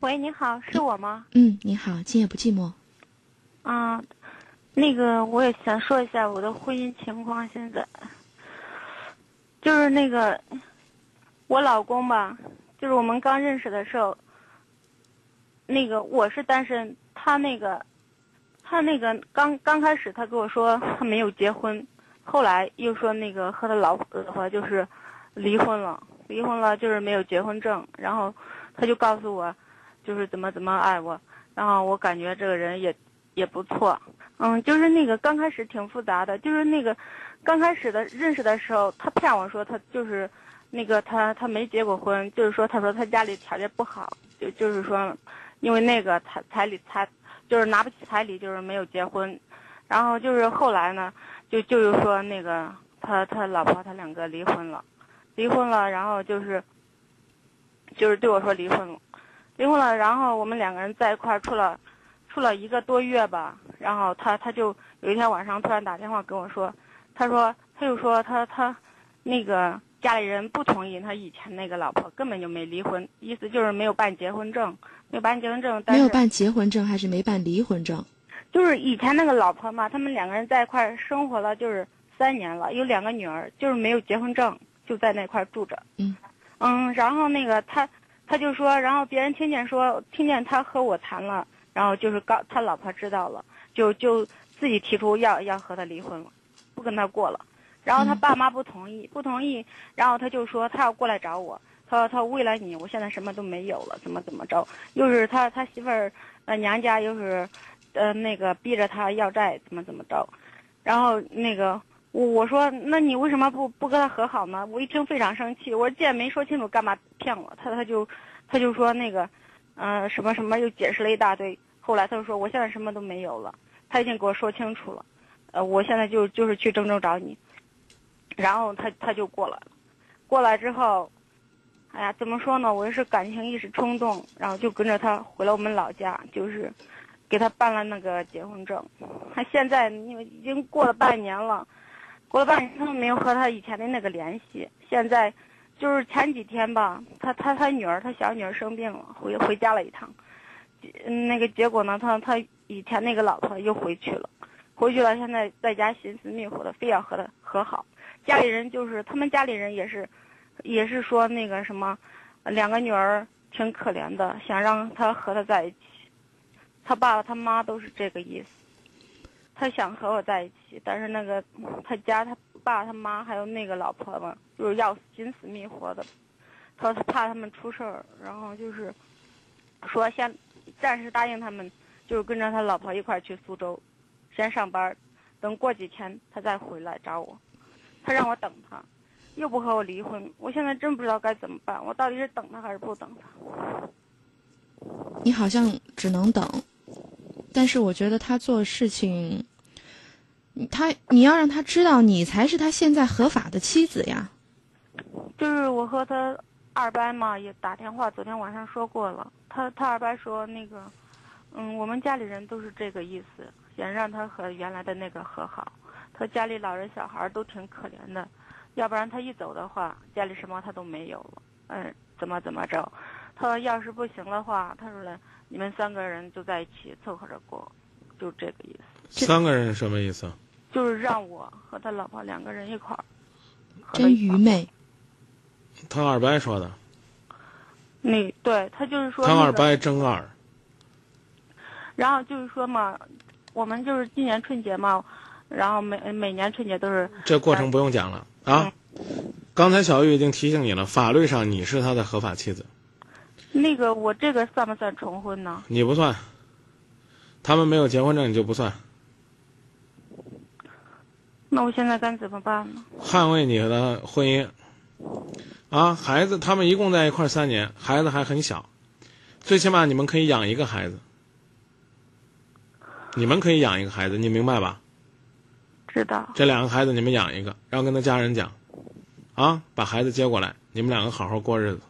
喂，你好，是我吗？嗯，你好，今夜不寂寞。啊，那个我也想说一下我的婚姻情况。现在就是那个我老公吧，就是我们刚认识的时候，那个我是单身，他那个他那个刚刚开始他跟我说他没有结婚，后来又说那个和他老婆老婆就是离婚了，离婚了就是没有结婚证，然后他就告诉我就是怎么怎么爱我，然后我感觉这个人也。也不错，嗯，就是那个刚开始挺复杂的，就是那个刚开始的认识的时候，他骗我说他就是那个他他没结过婚，就是说他说他家里条件不好，就就是说因为那个彩彩礼彩就是拿不起彩礼，就是没有结婚，然后就是后来呢，就就是说那个他他老婆他两个离婚了，离婚了，然后就是就是对我说离婚了，离婚了，然后我们两个人在一块儿处了。处了一个多月吧，然后他他就有一天晚上突然打电话跟我说，他说他就说他他那个家里人不同意他以前那个老婆根本就没离婚，意思就是没有办结婚证，没有办结婚证，没有办结婚证还是没办离婚证？就是以前那个老婆嘛，他们两个人在一块儿生活了就是三年了，有两个女儿，就是没有结婚证，就在那块儿住着。嗯嗯，然后那个他他就说，然后别人听见说听见他和我谈了。然后就是告他老婆知道了，就就自己提出要要和他离婚了，不跟他过了。然后他爸妈不同意，不同意。然后他就说他要过来找我，他说他为了你，我现在什么都没有了，怎么怎么着？又是他他媳妇儿，呃娘家又是，呃那个逼着他要债，怎么怎么着？然后那个我我说那你为什么不不跟他和好呢？我一听非常生气，我说既然没说清楚，干嘛骗我？他他就他就说那个，嗯什么什么又解释了一大堆。后来他就说：“我现在什么都没有了，他已经给我说清楚了，呃，我现在就就是去郑州找你。”然后他他就过来了，过来之后，哎呀，怎么说呢？我也是感情一时冲动，然后就跟着他回了我们老家，就是给他办了那个结婚证。他现在因为已经过了半年了，过了半年他没有和他以前的那个联系。现在就是前几天吧，他他他女儿他小女儿生病了，回回家了一趟。那个结果呢？他他以前那个老婆又回去了，回去了，现在在家寻死觅活的，非要和他和好。家里人就是他们家里人也是，也是说那个什么，两个女儿挺可怜的，想让他和他在一起。他爸他妈都是这个意思，他想和我在一起，但是那个他家他爸他妈还有那个老婆嘛，就是要心死命活的，他说他怕他们出事儿，然后就是说先。暂时答应他们，就是跟着他老婆一块儿去苏州，先上班，等过几天他再回来找我。他让我等他，又不和我离婚。我现在真不知道该怎么办，我到底是等他还是不等他？你好像只能等，但是我觉得他做事情，他你要让他知道你才是他现在合法的妻子呀。就是我和他二伯嘛，也打电话，昨天晚上说过了。他他二伯说那个，嗯，我们家里人都是这个意思，想让他和原来的那个和好。他家里老人小孩都挺可怜的，要不然他一走的话，家里什么他都没有了。嗯，怎么怎么着？他说要是不行的话，他说了，你们三个人就在一起凑合着过，就这个意思。三个人什么意思？就是让我和他老婆两个人一块儿。真愚昧。他二伯说的。那对他就是说，他二掰真二。然后就是说嘛，我们就是今年春节嘛，然后每每年春节都是。这过程不用讲了啊！刚才小玉已经提醒你了，法律上你是他的合法妻子。那个我这个算不算重婚呢？你不算，他们没有结婚证，你就不算。那我现在该怎么办呢？捍卫你的婚姻。啊，孩子，他们一共在一块三年，孩子还很小，最起码你们可以养一个孩子，你们可以养一个孩子，你明白吧？知道。这两个孩子你们养一个，然后跟他家人讲，啊，把孩子接过来，你们两个好好过日子。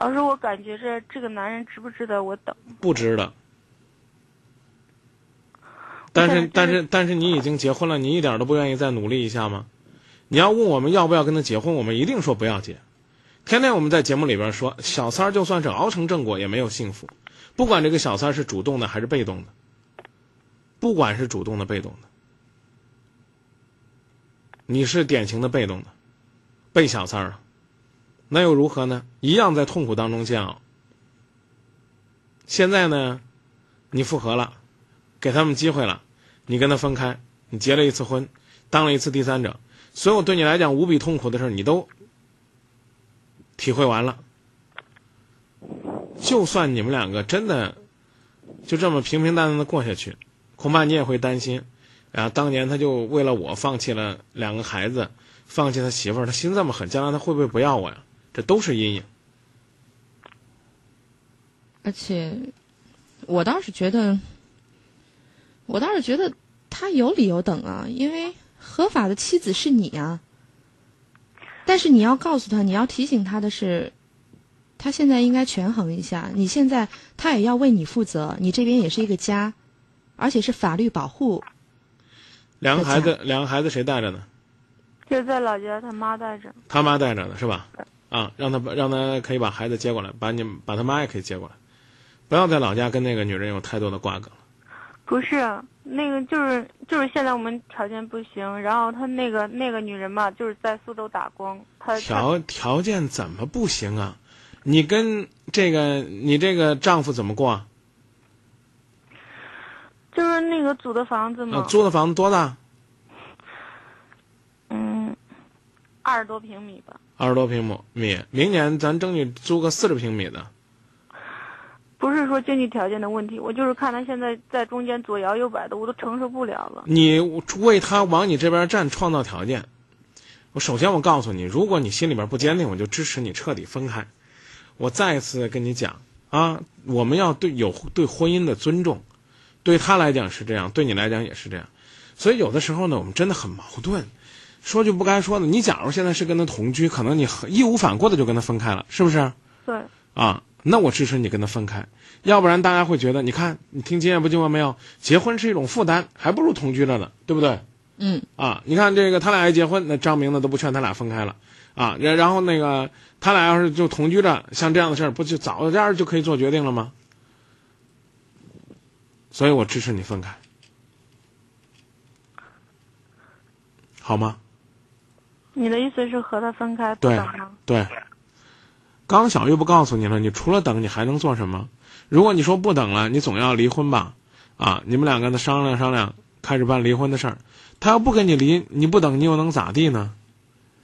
老师，我感觉这这个男人值不值得我等？不值得。但是但是但是你已经结婚了，你一点都不愿意再努力一下吗？你要问我们要不要跟他结婚，我们一定说不要结。天天我们在节目里边说，小三儿就算是熬成正果，也没有幸福。不管这个小三儿是主动的还是被动的，不管是主动的、被动的，你是典型的被动的，被小三儿了，那又如何呢？一样在痛苦当中煎熬。现在呢，你复合了，给他们机会了，你跟他分开，你结了一次婚，当了一次第三者，所有对你来讲无比痛苦的事，你都体会完了。就算你们两个真的就这么平平淡淡的过下去，恐怕你也会担心，啊，当年他就为了我放弃了两个孩子，放弃他媳妇儿，他心这么狠，将来他会不会不要我呀？这都是阴影。而且，我倒是觉得，我倒是觉得他有理由等啊，因为合法的妻子是你啊。但是你要告诉他，你要提醒他的是，他现在应该权衡一下。你现在他也要为你负责，你这边也是一个家，而且是法律保护。两个孩子，两个孩子谁带着呢？就在老家，他妈带着。他妈带着呢，是吧？啊，让他让他可以把孩子接过来，把你把他妈也可以接过来，不要在老家跟那个女人有太多的瓜葛了。不是，那个就是就是现在我们条件不行，然后他那个那个女人嘛，就是在苏州打工，她条条件怎么不行啊？你跟这个你这个丈夫怎么过？就是那个租的房子嘛，租的房子多大？嗯，二十多平米吧。二十多平米，明年咱争取租个四十平米的。不是说经济条件的问题，我就是看他现在在中间左摇右摆的，我都承受不了了。你为他往你这边站，创造条件。我首先我告诉你，如果你心里边不坚定，我就支持你彻底分开。我再一次跟你讲啊，我们要对有对婚姻的尊重，对他来讲是这样，对你来讲也是这样。所以有的时候呢，我们真的很矛盾。说句不该说的，你假如现在是跟他同居，可能你义无反顾的就跟他分开了，是不是？对。啊。那我支持你跟他分开，要不然大家会觉得，你看你听经验不经过没有？结婚是一种负担，还不如同居着呢，对不对？嗯。啊，你看这个他俩一结婚，那张明呢都不劝他俩分开了，啊，然然后那个他俩要是就同居着，像这样的事儿，不就早这样就可以做决定了吗？所以我支持你分开，好吗？你的意思是和他分开？对对。刚小玉不告诉你了，你除了等，你还能做什么？如果你说不等了，你总要离婚吧？啊，你们两个呢商量商量，开始办离婚的事儿。他要不跟你离，你不等，你又能咋地呢？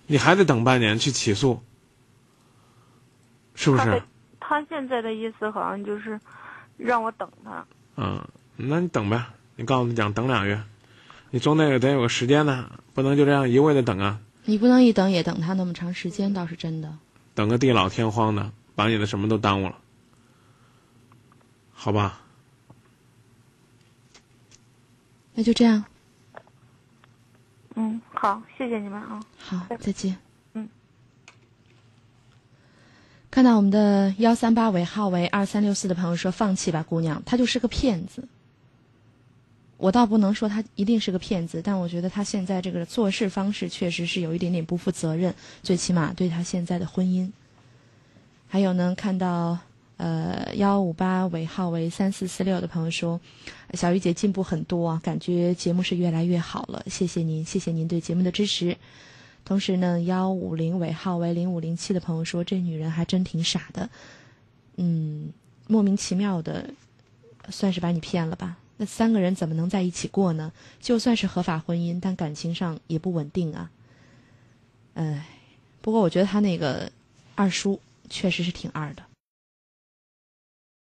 你还得等半年去起诉，是不是？他现在的意思好像就是让我等他。嗯，那你等呗。你告诉他讲等俩月，你总得得有个时间呢，不能就这样一味的等啊。你不能一等也等他那么长时间，倒是真的。等个地老天荒的，把你的什么都耽误了，好吧？那就这样。嗯，好，谢谢你们啊。好，再见。嗯。看到我们的幺三八尾号为二三六四的朋友说：“放弃吧，姑娘，他就是个骗子。”我倒不能说他一定是个骗子，但我觉得他现在这个做事方式确实是有一点点不负责任，最起码对他现在的婚姻。还有呢，看到呃幺五八尾号为三四四六的朋友说，小玉姐进步很多啊，感觉节目是越来越好了，谢谢您，谢谢您对节目的支持。同时呢，幺五零尾号为零五零七的朋友说，这女人还真挺傻的，嗯，莫名其妙的，算是把你骗了吧。那三个人怎么能在一起过呢？就算是合法婚姻，但感情上也不稳定啊。哎，不过我觉得他那个二叔确实是挺二的。